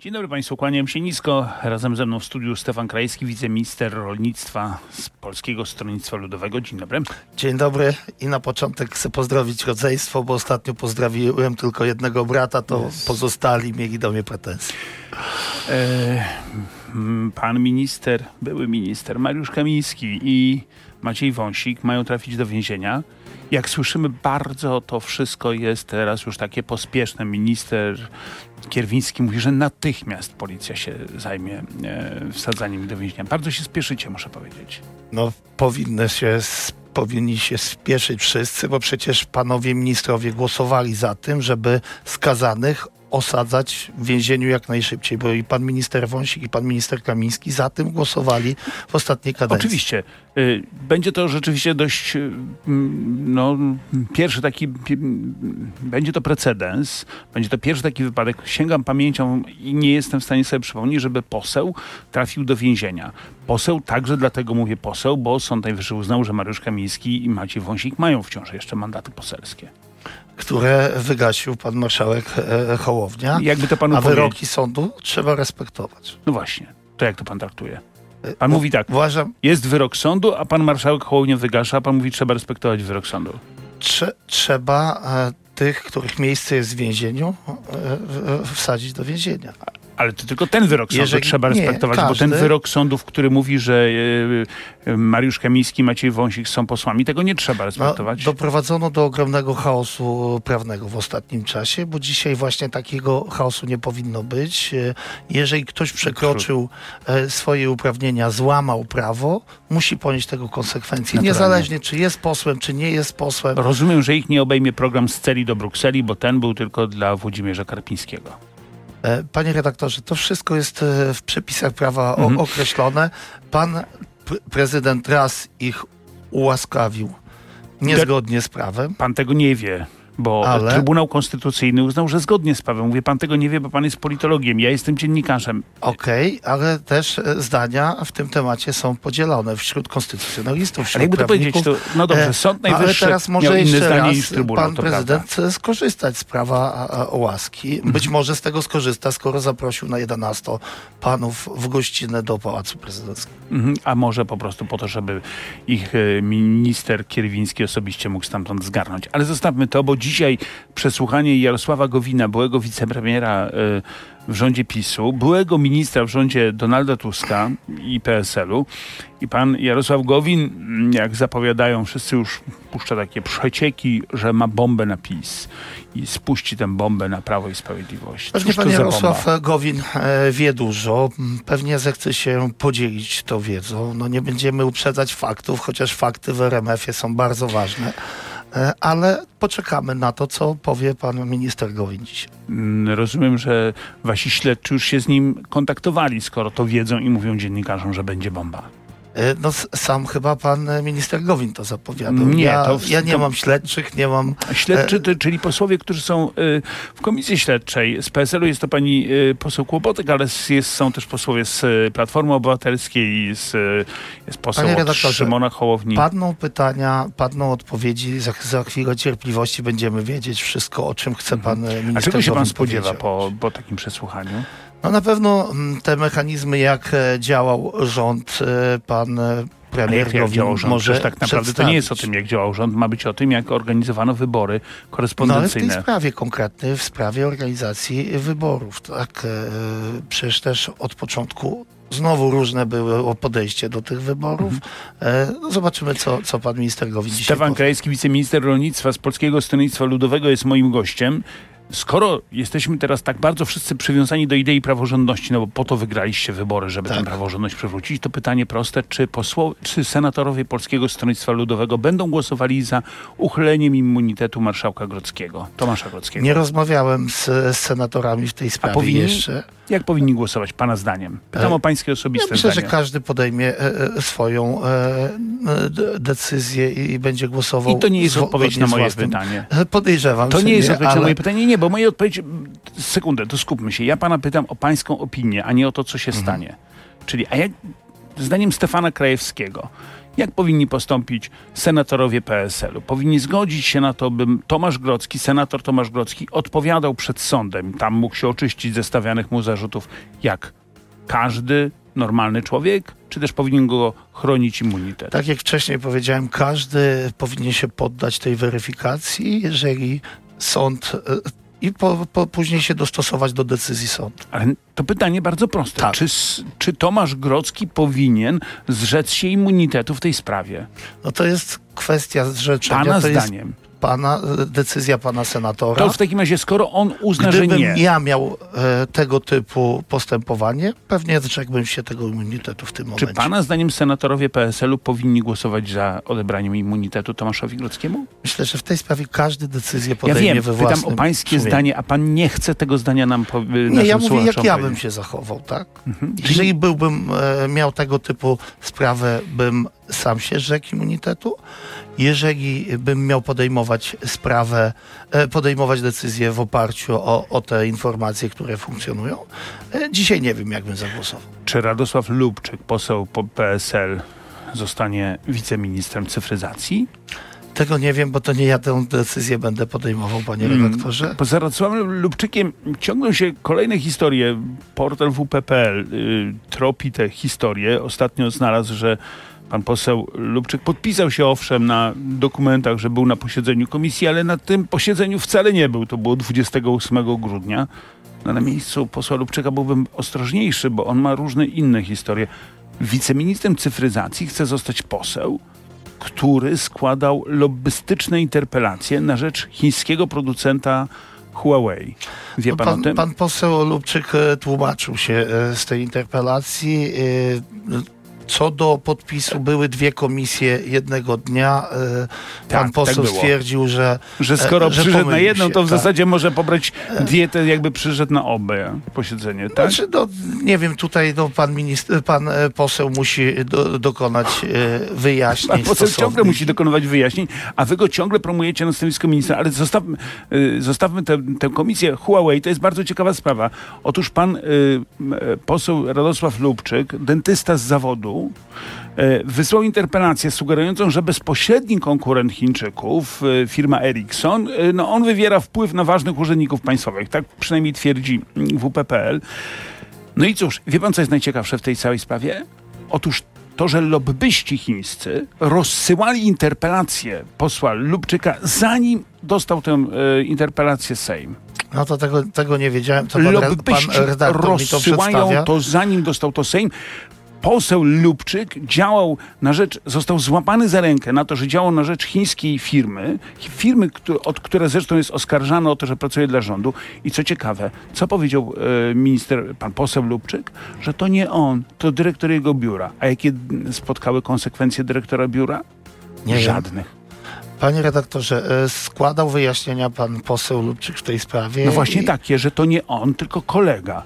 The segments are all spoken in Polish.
Dzień dobry Państwu, kłaniam się nisko. Razem ze mną w studiu Stefan Krajski, wiceminister rolnictwa z Polskiego Stronnictwa Ludowego. Dzień dobry. Dzień dobry i na początek chcę pozdrowić rodzeństwo, bo ostatnio pozdrawiłem tylko jednego brata, to yes. pozostali mieli do mnie pretensje. E, pan minister, były minister Mariusz Kamiński i Maciej Wąsik mają trafić do więzienia. Jak słyszymy, bardzo to wszystko jest teraz już takie pospieszne. Minister Kierwiński mówi, że natychmiast policja się zajmie e, wsadzaniem do więzienia. Bardzo się spieszycie, muszę powiedzieć. No, powinny się powinni się spieszyć wszyscy, bo przecież panowie ministrowie głosowali za tym, żeby skazanych osadzać w więzieniu jak najszybciej, bo i pan minister Wąsik i pan minister Kamiński za tym głosowali w ostatniej kadencji. Oczywiście. Y, będzie to rzeczywiście dość, y, no, pierwszy taki, będzie to precedens, będzie to pierwszy taki wypadek. Sięgam pamięcią i nie jestem w stanie sobie przypomnieć, żeby poseł trafił do więzienia. Poseł, także dlatego mówię poseł, bo Sąd Najwyższy uznał, że Mariusz Kamiński i Maciej Wąsik mają wciąż jeszcze mandaty poselskie które wygasił pan marszałek e, Hołownia. Jakby to panu a wyroki sądu trzeba respektować. No właśnie, to jak to pan traktuje? Pan mówi tak, uważam, jest wyrok sądu, a pan marszałek Hołownia wygasza, a pan mówi, trzeba respektować wyrok sądu. Trze trzeba e, tych, których miejsce jest w więzieniu, e, wsadzić do więzienia. Ale to tylko ten wyrok sądu Jeżeli, trzeba respektować, nie, bo ten wyrok sądu, w który mówi, że e, e, Mariusz Kamiński, Maciej Wąsik są posłami, tego nie trzeba respektować. No, doprowadzono do ogromnego chaosu prawnego w ostatnim czasie, bo dzisiaj właśnie takiego chaosu nie powinno być. E, jeżeli ktoś przekroczył swoje uprawnienia, złamał prawo, musi ponieść tego konsekwencje. Naturalnie. Niezależnie, czy jest posłem, czy nie jest posłem. Rozumiem, że ich nie obejmie program z celi do Brukseli, bo ten był tylko dla Włodzimierza Karpińskiego. E, panie redaktorze, to wszystko jest e, w przepisach prawa mhm. określone. Pan prezydent raz ich ułaskawił niezgodnie z prawem. Pan tego nie wie bo Ale... Trybunał Konstytucyjny uznał, że zgodnie z prawem. Mówię, pan tego nie wie, bo pan jest politologiem, ja jestem dziennikarzem. Okej, okay, ale też e, zdania w tym temacie są podzielone wśród konstytucjonalistów, wśród Ale jakby to powiedzieć, to, no dobrze, Sąd Najwyższy ale teraz może zdanie niż Trybunał, pan prezydent prawda. skorzystać z prawa łaski. Mhm. Być może z tego skorzysta, skoro zaprosił na 11 panów w gościnę do Pałacu Prezydenckiego. Mhm. A może po prostu po to, żeby ich e, minister Kierwiński osobiście mógł stamtąd zgarnąć. Ale zostawmy to, bo dziś dzisiaj przesłuchanie Jarosława Gowina, byłego wicepremiera y, w rządzie PiSu, byłego ministra w rządzie Donalda Tuska i PSL-u. I pan Jarosław Gowin, jak zapowiadają, wszyscy już puszcza takie przecieki, że ma bombę na PiS i spuści tę bombę na Prawo i Sprawiedliwość. Pewnie pan Jarosław Gowin e, wie dużo. Pewnie zechce się podzielić tą wiedzą. No nie będziemy uprzedzać faktów, chociaż fakty w RMF-ie są bardzo ważne. E, ale poczekamy na to, co powie pan minister Gowin. Mm, rozumiem, że wasi śledczy już się z nim kontaktowali, skoro to wiedzą i mówią dziennikarzom, że będzie bomba. E, no sam chyba pan minister Gowin to zapowiadał. Nie, ja, to w, ja nie mam śledczych, nie mam... Śledczy, to, czyli posłowie, którzy są w komisji śledczej. Z PSL-u jest to pani poseł Kłopotek, ale jest, są też posłowie z Platformy Obywatelskiej, z, jest poseł Szymona Hołowni. Padną pytania, padną odpowiedzi. Za, za chwilę cierpliwości będziemy wiedzieć wszystko, o czym chce pan minister A czego się pan spodziewa po, po takim przesłuchaniu? No na pewno mm, te mechanizmy, jak e, działał rząd, e, pan e, premier jak, działał rząd? może Przecież tak naprawdę to nie jest o tym, jak działał rząd, ma być o tym, jak organizowano wybory korespondencyjne. No ale w tej sprawie konkretnej, w sprawie organizacji wyborów, tak? Przecież też od początku Znowu różne były podejście do tych wyborów. Mhm. No zobaczymy, co, co pan minister Gowin dzisiaj Stefan Krajski, wiceminister rolnictwa z Polskiego Stronnictwa Ludowego jest moim gościem skoro jesteśmy teraz tak bardzo wszyscy przywiązani do idei praworządności, no bo po to wygraliście wybory, żeby tak. tę praworządność przywrócić, to pytanie proste, czy, posło, czy senatorowie Polskiego Stronnictwa Ludowego będą głosowali za uchyleniem immunitetu marszałka Grodzkiego, Tomasza Grodzkiego? Nie rozmawiałem z, z senatorami w tej sprawie powinni, jeszcze. Jak powinni głosować, pana zdaniem? Pytam e, o pańskie osobiste ja myślę, zdanie. że każdy podejmie e, e, swoją decyzję i będzie głosował. I to nie jest odpowiedź na moje własnym. pytanie. Podejrzewam. To nie jest odpowiedź ale... na moje pytanie. Nie, bo moje odpowiedź... Sekundę, to skupmy się. Ja pana pytam o pańską opinię, a nie o to, co się mhm. stanie. Czyli, a jak zdaniem Stefana Krajewskiego, Jak powinni postąpić senatorowie PSL-u? Powinni zgodzić się na to, by Tomasz Grocki, senator Tomasz Grocki, odpowiadał przed sądem. Tam mógł się oczyścić ze stawianych mu zarzutów, jak każdy normalny człowiek, czy też powinien go chronić immunitet? Tak jak wcześniej powiedziałem, każdy powinien się poddać tej weryfikacji, jeżeli sąd e, i po, po, później się dostosować do decyzji sądu. Ale to pytanie bardzo proste. Tak. Czy, czy Tomasz Grocki powinien zrzec się immunitetu w tej sprawie? No to jest kwestia zrzeczenia. Pana to zdaniem. Jest pana, decyzja pana senatora. To w takim razie, skoro on uzna, Gdybym że nie. ja miał e, tego typu postępowanie, pewnie zrzekłbym się tego immunitetu w tym Czy momencie. pana zdaniem senatorowie PSL-u powinni głosować za odebraniem immunitetu Tomaszowi Grockiemu? Myślę, że w tej sprawie każdy decyzję Ja podejmie wiem, we pytam własnym o pańskie sumieniu. zdanie, a pan nie chce tego zdania nam po, Nie, ja mówię, jak ja bym się zachował, tak? Mhm. Jeżeli byłbym e, miał tego typu sprawę, bym sam się zrzekł immunitetu. Jeżeli bym miał podejmować sprawę, e, podejmować decyzję w oparciu o, o te informacje, które funkcjonują, e, dzisiaj nie wiem, jak bym zagłosował. Czy Radosław Lubczyk, poseł po PSL, zostanie wiceministrem cyfryzacji? Tego nie wiem, bo to nie ja tę decyzję będę podejmował, panie Mm. redaktorze. Poza Radosławem Lubczykiem ciągną się kolejne historie. Portal WP.pl y, tropi te historie. Ostatnio znalazł, że pan poseł Lubczyk podpisał się owszem na dokumentach, że był na posiedzeniu komisji, ale na tym posiedzeniu wcale nie był. To było 28 grudnia. No, na miejscu posła Lubczyka byłbym ostrożniejszy, bo on ma różne inne historie. Wiceministrem cyfryzacji chce zostać poseł, który składał lobbystyczne interpelacje na rzecz chińskiego producenta Huawei. Wie No pan, o pan, tym? pan poseł Lubczyk e, tłumaczył się e, z tej interpelacji. Co do podpisu były dwie komisje jednego dnia. E, Tak, Pan poseł tak stwierdził, że że skoro e, że przyszedł na jedną, się, to w tak. zasadzie może pobrać dietę, jakby przyszedł na obie posiedzenie, tak? Znaczy, no, nie wiem, tutaj no, pan, minister, pan e, poseł musi do, dokonać wyjaśnień Pan poseł ciągle stosownych. musi dokonywać wyjaśnień, a wy go ciągle promujecie na stanowisko ministra. Ale zostawmy, zostawmy tę, tę komisję Huawei. To jest bardzo ciekawa sprawa. Otóż pan poseł Radosław Lubczyk, dentysta z zawodu, y, wysłał interpelację sugerującą, że bezpośredni konkurent Chińczyków, y, firma Ericsson, y, no on wywiera wpływ na ważnych urzędników państwowych. Tak przynajmniej twierdzi mm, WP.pl. No i cóż, wie pan, co jest najciekawsze w tej całej sprawie? Otóż to, że lobbyści chińscy rozsyłali interpelację posła Lubczyka, zanim dostał tę e, interpelację Sejm. No to tego, tego nie wiedziałem. To pan, Lobbyści pan redaktor to rozsyłają przedstawia. to, zanim dostał to Sejm. Poseł Lubczyk działał na rzecz, został złapany za rękę na to, że działał na rzecz chińskiej firmy, firmy, od która zresztą jest oskarżana o to, że pracuje dla rządu. I co ciekawe, co powiedział e, minister, pan poseł Lubczyk? Że to nie on, to dyrektor jego biura. A jakie spotkały konsekwencje dyrektora biura? Nie wiem. Żadnych. Panie redaktorze, e, składał wyjaśnienia pan poseł Lubczyk w tej sprawie. No właśnie i- takie, że to nie on, tylko kolega.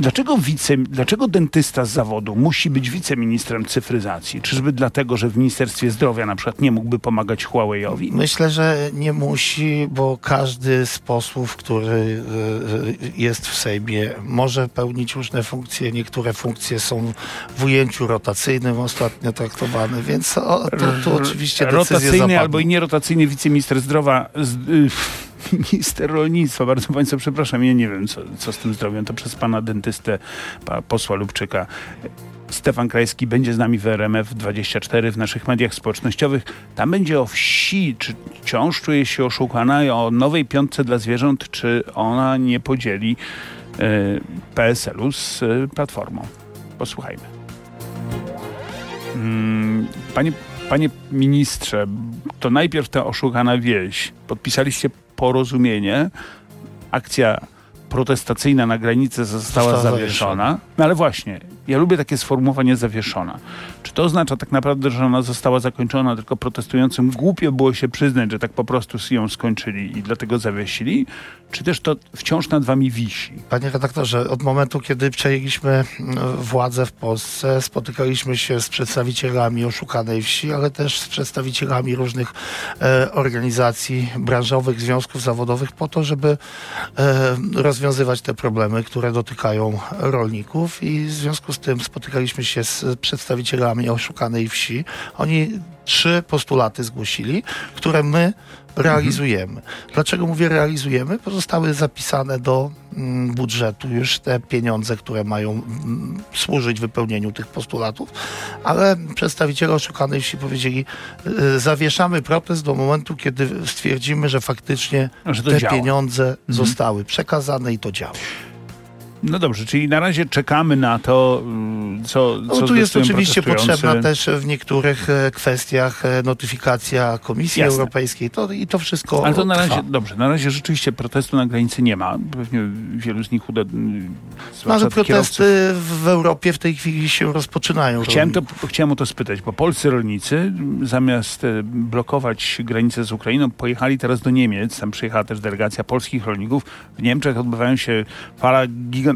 Dlaczego, wice, dlaczego dentysta z zawodu musi być wiceministrem cyfryzacji? Czyżby dlatego, że w Ministerstwie Zdrowia na przykład nie mógłby pomagać Huawei'owi? Myślę, że nie musi, bo każdy z posłów, który e, jest w Sejmie, może pełnić różne funkcje. Niektóre funkcje są w ujęciu rotacyjnym ostatnio traktowane, więc o, to, tu oczywiście decyzje Rotacyjny zapadną. albo i nierotacyjny wiceminister zdrowia, z, y, minister rolnictwa, bardzo Państwa przepraszam, ja nie wiem, co, co z tym zdrowiem, to przez pana dentystę, posła Lubczyka. Stefan Krajski będzie z nami w RMF 24 w naszych mediach społecznościowych. Tam będzie o wsi, czy wciąż czuje się oszukana o nowej piątce dla zwierząt, czy ona nie podzieli y, PSL-u z y, Platformą. Posłuchajmy. Mm, Panie, panie ministrze, to najpierw ta oszukana wieś. Podpisaliście porozumienie. Akcja protestacyjna na granicy została zawieszona. No ale właśnie, ja lubię takie sformułowanie zawieszona. Czy to oznacza tak naprawdę, że ona została zakończona, tylko protestującym głupio było się przyznać, że tak po prostu ją skończyli i dlatego zawiesili? Czy też to wciąż nad wami wisi? Panie redaktorze, od momentu, kiedy przejęliśmy władzę w Polsce, spotykaliśmy się z przedstawicielami oszukanej wsi, ale też z przedstawicielami różnych e, organizacji branżowych, związków zawodowych po to, żeby e, rozwiązywać te problemy, które dotykają rolników i w związku z tym spotykaliśmy się z przedstawicielami oszukanej wsi. Oni trzy postulaty zgłosili, które my realizujemy. Dlaczego mówię realizujemy? Bo zostały zapisane do mm, budżetu już te pieniądze, które mają mm, służyć wypełnieniu tych postulatów, ale przedstawiciele oszukanej wsi powiedzieli, y, zawieszamy protest do momentu, kiedy stwierdzimy, że faktycznie Że te działa. pieniądze zostały przekazane i to działa. No dobrze, czyli na razie czekamy na to, mm, co, No, co tu jest oczywiście potrzebna też w niektórych e, kwestiach e, notyfikacja Komisji Jasne. Europejskiej to, i to wszystko Ale to na trwa. razie, dobrze, na razie rzeczywiście protestu na granicy nie ma. Pewnie wielu z nich uda... mm, No, ale kierowców. protesty w Europie w tej chwili się rozpoczynają. Chciałem, to, chciałem o to spytać, bo polscy rolnicy m, zamiast e, blokować granicę z Ukrainą, pojechali teraz do Niemiec. Tam przyjechała też delegacja polskich rolników. W Niemczech odbywają się fala gigantycznych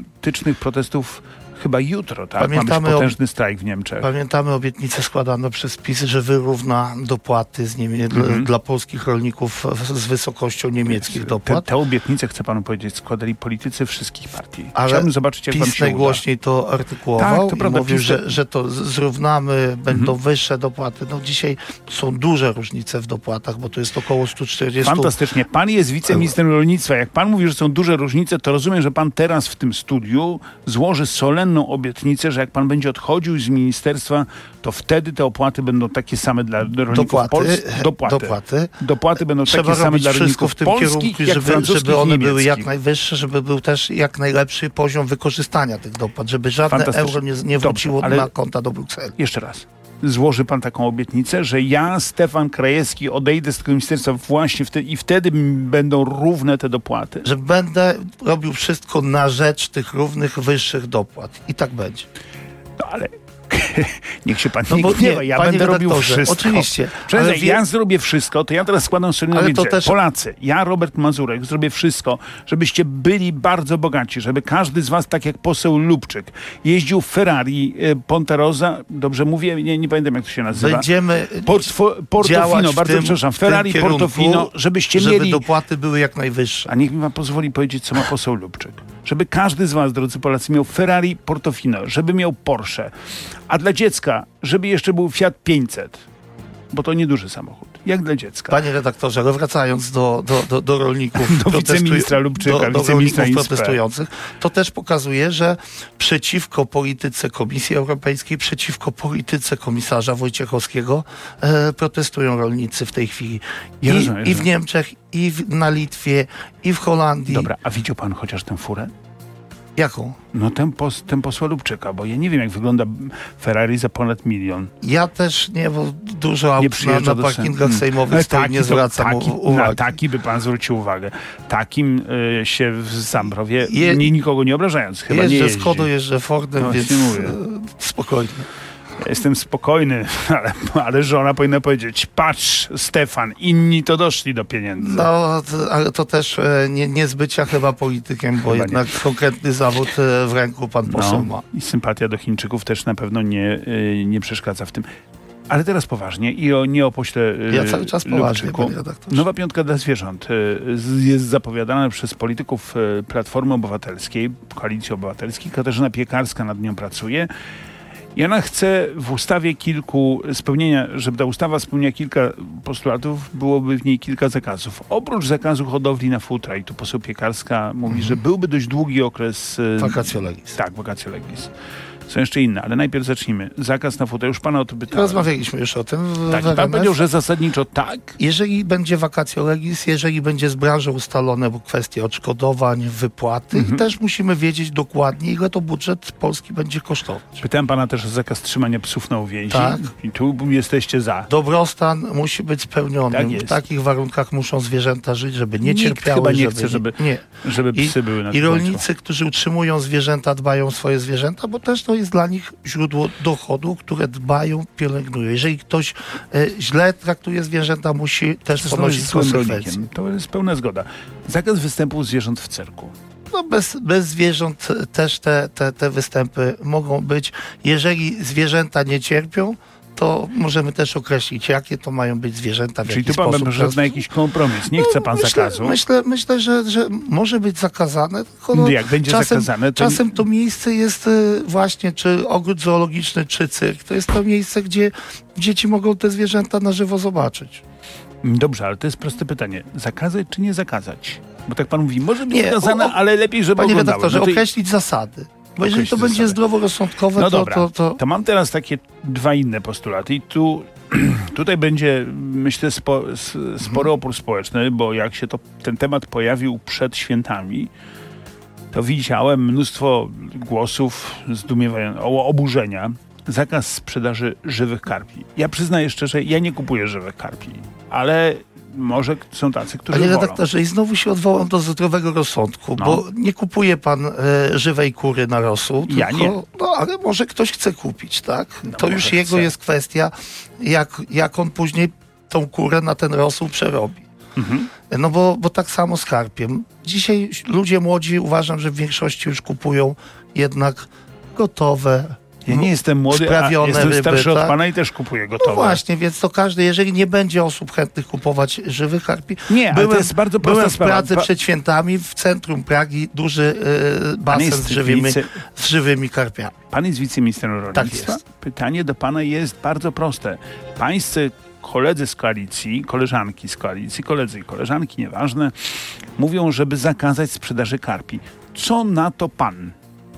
protestów chyba jutro, tak? Ma Pamiętamy o- potężny strajk w Niemczech. Pamiętamy obietnicę składaną przez PiS, że wyrówna dopłaty z Niemie- dla, Mhm. dla polskich rolników z wysokością niemieckich Te, dopłat. te obietnice, chcę panu powiedzieć, składali politycy wszystkich partii. Ale Chciałbym zobaczyć, jak wam PiS się uda. najgłośniej to artykułował Tak, to i prawda, mówił, PiS- że, że to zrównamy, będą Mhm. wyższe dopłaty. No dzisiaj są duże różnice w dopłatach, bo to jest około 140 Fantastycznie. Pan jest wiceministrem rolnictwa. Jak pan mówi, że są duże różnice, to rozumiem, że pan teraz w tym studiu złoży solenną obietnicę, że jak pan będzie odchodził z ministerstwa, to wtedy te opłaty będą takie same dla rolników dopłaty. polskich. Dopłaty. dopłaty. Dopłaty będą Trzeba takie same dla rolników w tym polskich, kierunku, jak żeby, żeby one były jak najwyższe, żeby był też jak najlepszy poziom wykorzystania tych dopłat, żeby żadne euro nie, nie Dobrze, wróciło ale- na konta do Brukseli. Jeszcze raz. Złoży pan taką obietnicę, że ja, Stefan Krajewski, odejdę z tego ministerstwa właśnie wtedy i wtedy będą równe te dopłaty. Że będę robił wszystko na rzecz tych równych, wyższych dopłat. I tak będzie. No ale niech się pan No nie bo gniewa, nie, ja będę robił wszystko. oczywiście, Przecież wie- ja zrobię wszystko, to ja teraz składam sobie na to też- Polacy, ja, Robert Mazurek, zrobię wszystko, żebyście byli bardzo bogaci, żeby każdy z was, tak jak poseł Lubczyk, jeździł w Ferrari e, Pontarosa, dobrze mówię, nie, nie pamiętam jak to się nazywa. Będziemy Portfo, Portofino, bardzo tym, przepraszam, Ferrari kierunku, Portofino, żebyście żeby mieli... dopłaty były jak najwyższe. A niech mi pan pozwoli powiedzieć, co ma poseł Lubczyk. Żeby każdy z was, drodzy Polacy, miał Ferrari Portofino, żeby miał Porsche, a dla dziecka, żeby jeszcze był Fiat 500, bo to nieduży samochód, jak dla dziecka. Panie redaktorze, ale wracając do, do, do, do rolników, Do wiceministra Lubczyka, do, do wiceministra rolników protestujących, to też pokazuje, że przeciwko polityce Komisji Europejskiej, przeciwko polityce komisarza Wojciechowskiego e, protestują rolnicy w tej chwili. Ja I, rozumiem, I w Niemczech, i w, na Litwie, i w Holandii. Dobra, a widział pan chociaż tę furę? Jaką? No ten, pos, ten posła Lubczyka, bo ja nie wiem, jak wygląda Ferrari za ponad milion. Ja też nie, bo dużo Nie aut na, przyjeżdża na do parkingach Sejmu. sejmowych Ale stoi, nie zwracam taki, uwagi. Na taki by pan zwrócił uwagę. Takim y, się w Zambrowie, Je- nie, nikogo nie obrażając, chyba nie jeżdżę jeździ. Skodą, jeżdżę Fordem, No więc mówię. e, spokojnie. Jestem spokojny, ale, ale żona powinna powiedzieć, patrz Stefan, inni to doszli do pieniędzy. No, to, ale to też e, nie, nie z bycia chyba politykiem, bo Chyba jednak konkretny zawód e, w ręku pan poseł ma. No, I sympatia do Chińczyków też na pewno nie, y, nie przeszkadza w tym. Ale teraz poważnie i o, nie o pośle Ja cały czas poważnie. Nowa piątka dla zwierząt jest zapowiadana przez polityków Platformy Obywatelskiej, Koalicji Obywatelskiej. Katarzyna Piekarska nad nią pracuje. I ona chce w ustawie kilku spełnienia, żeby ta ustawa spełniała kilka postulatów, byłoby w niej kilka zakazów. Oprócz zakazu hodowli na futra, i tu poseł Piekarska mówi, że byłby dość długi okres y, Vacatio legis. tak, wakacje legis. Są jeszcze inne, ale najpierw zacznijmy. Zakaz na futra. Już pana o to pytałem. Rozmawialiśmy już o tym w, Tak, w i pan powiedział, że zasadniczo tak. Jeżeli będzie vacatio legis, jeżeli będzie z branżą ustalone kwestie odszkodowań, wypłaty, Mhm. i też musimy wiedzieć dokładnie, ile to budżet Polski będzie kosztować. Pytałem pana też o zakaz trzymania psów na uwięzi. Tak. I tu jesteście za. Dobrostan musi być spełniony. Tak w takich warunkach muszą zwierzęta żyć, żeby nie Nikt cierpiały. chyba nie żeby chce, żeby- Nie. Żeby I- psy były na I rolnicy, którzy utrzymują zwierzęta, dbają o swoje zwierzęta, bo też to jest dla nich źródło dochodu, które dbają, pielęgnują. Jeżeli ktoś e, źle traktuje zwierzęta, musi też ponosić jest konsekwencje. To jest pełna zgoda. Zakaz występu zwierząt w cyrku. No bez, bez zwierząt też te, te, te występy mogą być. Jeżeli zwierzęta nie cierpią, to możemy też określić, jakie to mają być zwierzęta, w Czyli tu pan poszedł na jakiś kompromis. Nie chce pan myślę, zakazu. Myślę, myślę że, że może być zakazane, tylko no, Jak będzie czasem, zakazane, to czasem to miejsce jest y, właśnie, czy ogród zoologiczny, czy cyrk. To jest to miejsce, gdzie dzieci mogą te zwierzęta na żywo zobaczyć. Dobrze, ale to jest proste pytanie. Zakazać czy nie zakazać? Bo tak pan mówi, może być Nie, zakazane, o- o- ale lepiej, żeby Panie oglądały. redaktorze, No to- określić zasady. Bo jeżeli to będzie zdroworozsądkowe, No to, dobra, to, to, to mam teraz takie dwa inne postulaty i tu tutaj będzie, myślę, spo, spory opór społeczny, bo jak się to, ten temat pojawił przed świętami, to widziałem mnóstwo głosów zdumiewających, oburzenia. Zakaz sprzedaży żywych karpi. Ja przyznaję szczerze, ja nie kupuję żywych karpi, ale może są tacy, którzy wolą. redaktorze, i znowu się odwołam do zdrowego rozsądku, No. bo nie kupuje pan e, żywej kury na rosół, Ja tylko, nie. no ale może ktoś chce kupić, tak? No, to już jego chce. jest kwestia, jak, jak on później tą kurę na ten rosół przerobi. Mhm. No bo, bo tak samo z karpiem. Dzisiaj ludzie młodzi uważam, że w większości już kupują jednak gotowe. Ja nie jestem młody, a jestem ryby, starszy od tak? pana i też kupuję gotowe. No właśnie, więc to każdy, jeżeli nie będzie osób chętnych kupować żywych karpi, Nie, ale to jest bardzo prosta byłem w Pa- przed świętami, w centrum Pragi, duży Pan basen z żywymi, wice- z żywymi karpiami. Pan jest wiceministrem rolnictwa. Tak jest. Pytanie do pana jest bardzo proste. Pańscy koledzy z koalicji, koleżanki z koalicji, koledzy i koleżanki, nieważne, mówią, żeby zakazać sprzedaży karpi. Co na to pan?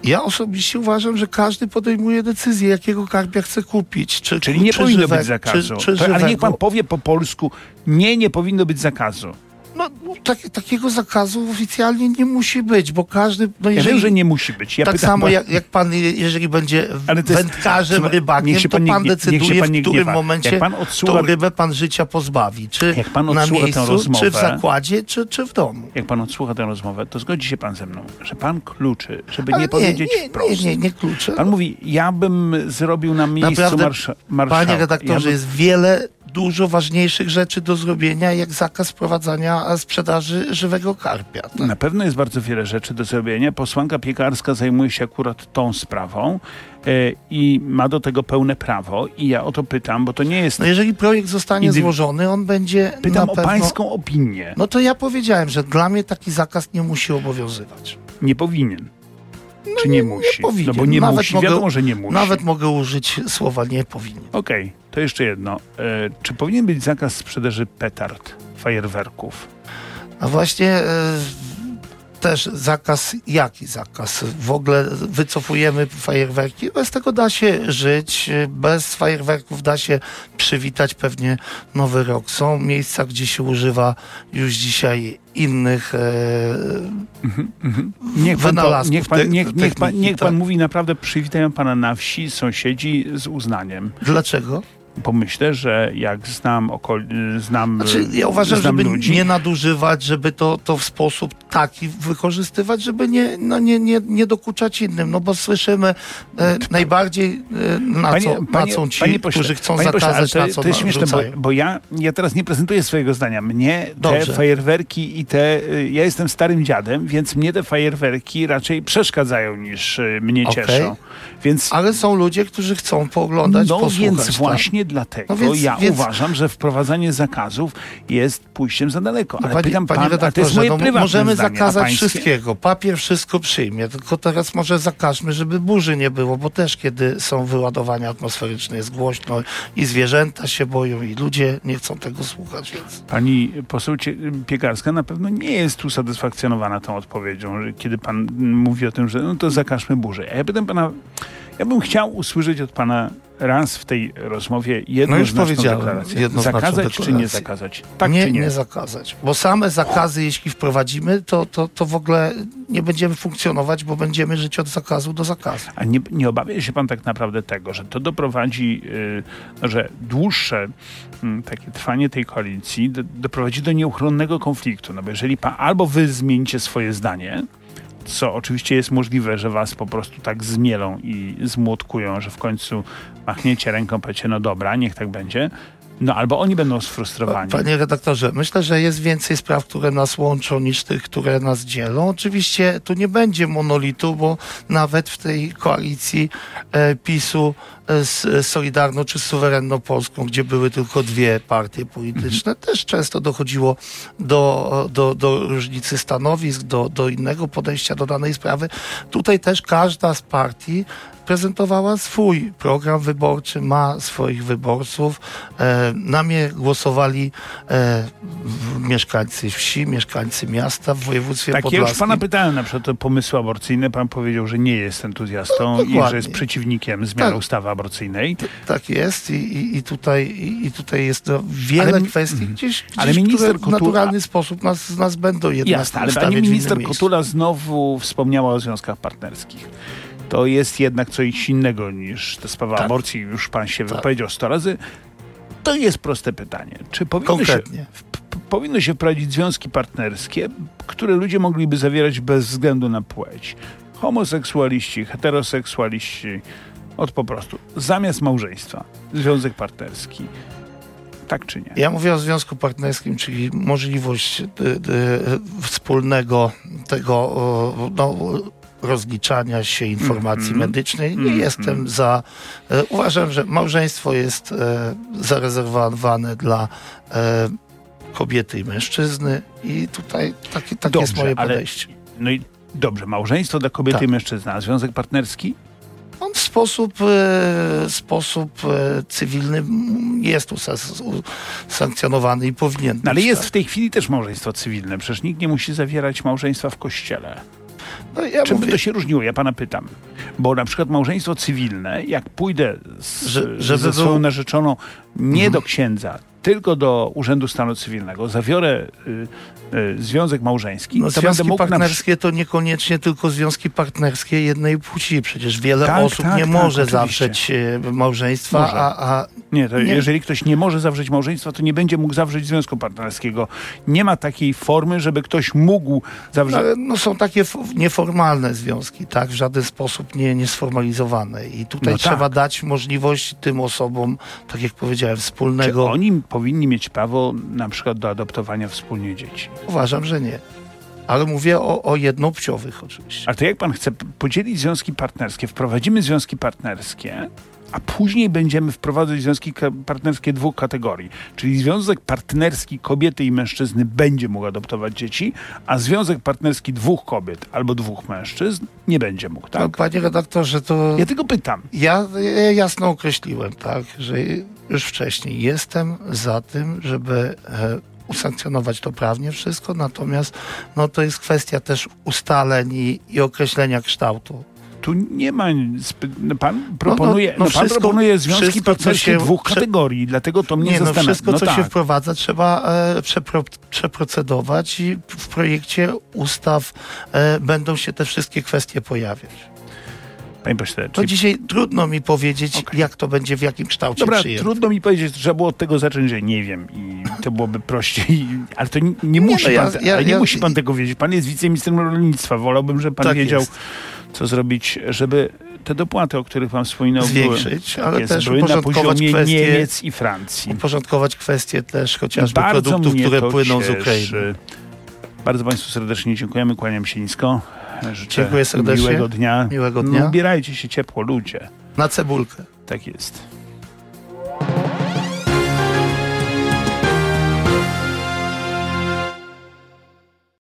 Ja osobiście uważam, że każdy podejmuje decyzję, jakiego karpia chce kupić. Czy, Czyli nie czy powinno żywe- być zakazu. Czy, czy To- ale niech pan powie po polsku, nie, nie powinno być zakazu. No, tak, takiego zakazu oficjalnie nie musi być, bo każdy... No Ja jeżeli, wiem, że nie musi być. Ja tak pytam, samo bo- jak, jak pan, je- jeżeli będzie jest- wędkarzem, Słuchaj, rybakiem, to pan nie- decyduje, pan nie w którym momencie Jak pan odsłucha- tą rybę pan życia pozbawi. Czy Jak pan na miejscu, rozmowę- czy w zakładzie, czy, czy w domu. jak pan odsłucha tę rozmowę, to zgodzi się pan ze mną, że pan kluczy, żeby Ale nie powiedzieć nie, wprost. nie, nie, nie klucze. Pan mówi, ja bym zrobił na miejscu Naprawdę, marsza, marszałka. Panie redaktorze, ja bym, jest wiele dużo ważniejszych rzeczy do zrobienia, jak zakaz prowadzenia sprzedaży żywego karpia. Tak? Na pewno jest bardzo wiele rzeczy do zrobienia. Posłanka piekarska zajmuje się akurat tą sprawą e, i ma do tego pełne prawo. I ja o to pytam, bo to nie jest... No jeżeli projekt zostanie Indywi- złożony, on będzie pytam na o pewno... pańską opinię. No to ja powiedziałem, że dla mnie taki zakaz nie musi obowiązywać. Nie powinien. Czy nie, musi? powinien. No bo nie Nawet musi, mogę- wiadomo, że nie musi. Nawet mogę użyć słowa nie powinien. Okej, to jeszcze jedno. E, czy powinien być zakaz sprzedaży petard, fajerwerków? A właśnie e, też zakaz, jaki zakaz? W ogóle wycofujemy fajerwerki. Bez tego da się żyć, bez fajerwerków da się przywitać pewnie nowy rok. Są miejsca, gdzie się używa już dzisiaj innych e, Niech Wynalazków niech, pan, niech, niech, pan, techniki, niech pan tak. mówi naprawdę, przywitają pana na wsi sąsiedzi z uznaniem. Dlaczego? Bo myślę, że jak znam, okol... znam, Znaczy, ja uważam, znam żeby ludzi, nie nadużywać, żeby to, to w sposób taki wykorzystywać, żeby nie, no nie, nie, nie dokuczać innym. No bo słyszymy e, najbardziej e, na, Panie- co, panie- na co ci, panie pośle, którzy chcą panie pośle, zakazać, to, na co to jest śmieszne, bo, bo ja, ja teraz nie prezentuję swojego zdania. Mnie te Dobrze. fajerwerki i te... y, Ja jestem starym dziadem, więc mnie te fajerwerki raczej przeszkadzają niż y, mnie Okej. cieszą. Więc Ale są ludzie, którzy chcą pooglądać, no posłuchać. więc tak? właśnie dlatego No więc- ja więc- uważam, że wprowadzanie zakazów jest pójściem za daleko. No Ale panie, pytam panie pan, a to jest moje no, możemy zdanie, zakazać wszystkiego. Papier wszystko przyjmie, tylko teraz może zakażmy, żeby burzy nie było, bo też kiedy są wyładowania atmosferyczne jest głośno i zwierzęta się boją i ludzie nie chcą tego słuchać, więc... Pani poseł Piekarska na pewno nie jest usatysfakcjonowana tą odpowiedzią, kiedy pan mówi o tym, że no to zakażmy burzy. A ja pytam pana, ja bym chciał usłyszeć od pana raz w tej rozmowie jednoznaczną No powiedziałem, deklarację. jednoznaczną zakazać czy nie zakazać? Tak nie, czy nie? nie zakazać. Bo same zakazy, jeśli wprowadzimy, to, to, to w ogóle nie będziemy funkcjonować, bo będziemy żyć od zakazu do zakazu. A nie, nie obawia się pan tak naprawdę tego, że to doprowadzi, yy, że dłuższe mm, takie trwanie tej koalicji do, doprowadzi do nieuchronnego konfliktu? No bo jeżeli pan, albo wy zmienicie swoje zdanie, co oczywiście jest możliwe, że was po prostu tak zmielą i zmłotkują, że w końcu machniecie ręką, powiecie, no dobra, niech tak będzie. No albo oni będą sfrustrowani. Panie redaktorze, myślę, że jest więcej spraw, które nas łączą niż tych, które nas dzielą. Oczywiście tu nie będzie monolitu, bo nawet w tej koalicji e, PiSu z Solidarną czy Suwerenną Polską, gdzie były tylko dwie partie polityczne, Mhm. też często dochodziło do, do, do różnicy stanowisk, do, do innego podejścia do danej sprawy. Tutaj też każda z partii prezentowała swój program wyborczy, ma swoich wyborców. E, na mnie głosowali e, mieszkańcy wsi, mieszkańcy miasta w województwie Tak, ja podlaskim. już pana pytałem na przykład o pomysły aborcyjne. Pan powiedział, że nie jest entuzjastą No, i że jest przeciwnikiem zmiany Tak. ustawy aborcyjnej. Tak jest i, i, i, tutaj, i, i tutaj jest no, wiele Ale kwestii Mhm. gdzieś, gdzieś Ale minister które w Kotula- naturalny sposób nas, nas będą jednak Jasne, ale pani minister. Kotula znowu wspomniała o związkach partnerskich. To jest jednak coś innego niż ta sprawa Tak. aborcji. Już pan się Tak. wypowiedział sto razy. To jest proste pytanie. Czy powinno się, Konkretnie. powinno się wprowadzić związki partnerskie, które ludzie mogliby zawierać bez względu na płeć? Homoseksualiści, heteroseksualiści, od po prostu. Zamiast małżeństwa, związek partnerski. Tak czy nie? Ja mówię o związku partnerskim, czyli możliwość y, y, wspólnego tego no, rozliczania się informacji Mhm. medycznej. Nie Mhm. jestem za. e, Uważam, że małżeństwo jest e, zarezerwowane dla e, kobiety i mężczyzny i tutaj takie, takie jest moje ale- podejście. No i dobrze, małżeństwo dla kobiety Tak. i mężczyzny, a związek partnerski? On w sposób, e, sposób e, cywilny jest sankcjonowany i powinien No ale być, jest tak. w tej chwili też małżeństwo cywilne. Przecież nikt nie musi zawierać małżeństwa w kościele. No, ja Czym by mówię, to się różniło? Ja pana pytam. Bo na przykład małżeństwo cywilne, jak pójdę z, Że- ze swoją narzeczoną nie Mhm. do księdza, tylko do Urzędu Stanu Cywilnego, zawiorę y, y, związek małżeński, No, to związki mógł na partnerskie to niekoniecznie tylko związki partnerskie jednej płci. Przecież wiele Tak, osób tak, nie tak, może oczywiście. zawrzeć e, małżeństwa, Może. a, a Nie, to Nie. jeżeli ktoś nie może zawrzeć małżeństwa, to nie będzie mógł zawrzeć związku partnerskiego. Nie ma takiej formy, żeby ktoś mógł zawrzeć... no, no, są takie nieformalne związki, tak? W żaden sposób nie, niesformalizowane. I tutaj No trzeba tak. dać możliwość tym osobom, tak jak powiedziałem, Czy wspólnego. oni powinni mieć prawo na przykład do adoptowania wspólnie dzieci? Uważam, że nie. Ale mówię o, o jednopłciowych oczywiście. Ale to jak pan chce podzielić związki partnerskie, wprowadzimy związki partnerskie, a później będziemy wprowadzać związki partnerskie dwóch kategorii. Czyli związek partnerski kobiety i mężczyzny będzie mógł adoptować dzieci, a związek partnerski dwóch kobiet albo dwóch mężczyzn nie będzie mógł, No, tak? panie redaktorze, to Ja tylko pytam. ja, ja jasno określiłem, tak, że już wcześniej jestem za tym, żeby e, usankcjonować to prawnie wszystko, natomiast no, to jest kwestia też ustaleń i, i określenia kształtu. Tu nie ma no Pan proponuje, no, no pan wszystko- proponuje związki wszystko, partnerskie się dwóch kategorii, dlatego to mnie Nie, no zastanawia. wszystko, no co tak. się wprowadza, trzeba e, przepro, przeprocedować i w projekcie ustaw e, będą się te wszystkie kwestie pojawiać. Panie pośle, To czyli dzisiaj trudno mi powiedzieć, Okej. jak to będzie, w jakim kształcie Dobra, przyjęte. trudno mi powiedzieć, trzeba było od tego zacząć, że nie wiem i to byłoby prościej, ale to nie, nie musi no ja- pan, ja- ale nie ja- musi pan tego wiedzieć. Pan jest wiceministrem rolnictwa, wolałbym, żeby pan Tak wiedział, jest. Co zrobić, żeby te dopłaty, o których pan wspominał, Zwiększyć, były, ale jest, też były na uporządkować poziomie kwestie- Niemiec i Francji. uporządkować kwestie też chociażby Bardzo produktów, które płyną z cieszy. Ukrainy. Bardzo Państwu serdecznie dziękujemy, kłaniam się nisko. Życzę Dziękuję serdecznie. miłego dnia. Miłego dnia. No, ubierajcie się ciepło, ludzie. Na cebulkę. Tak jest.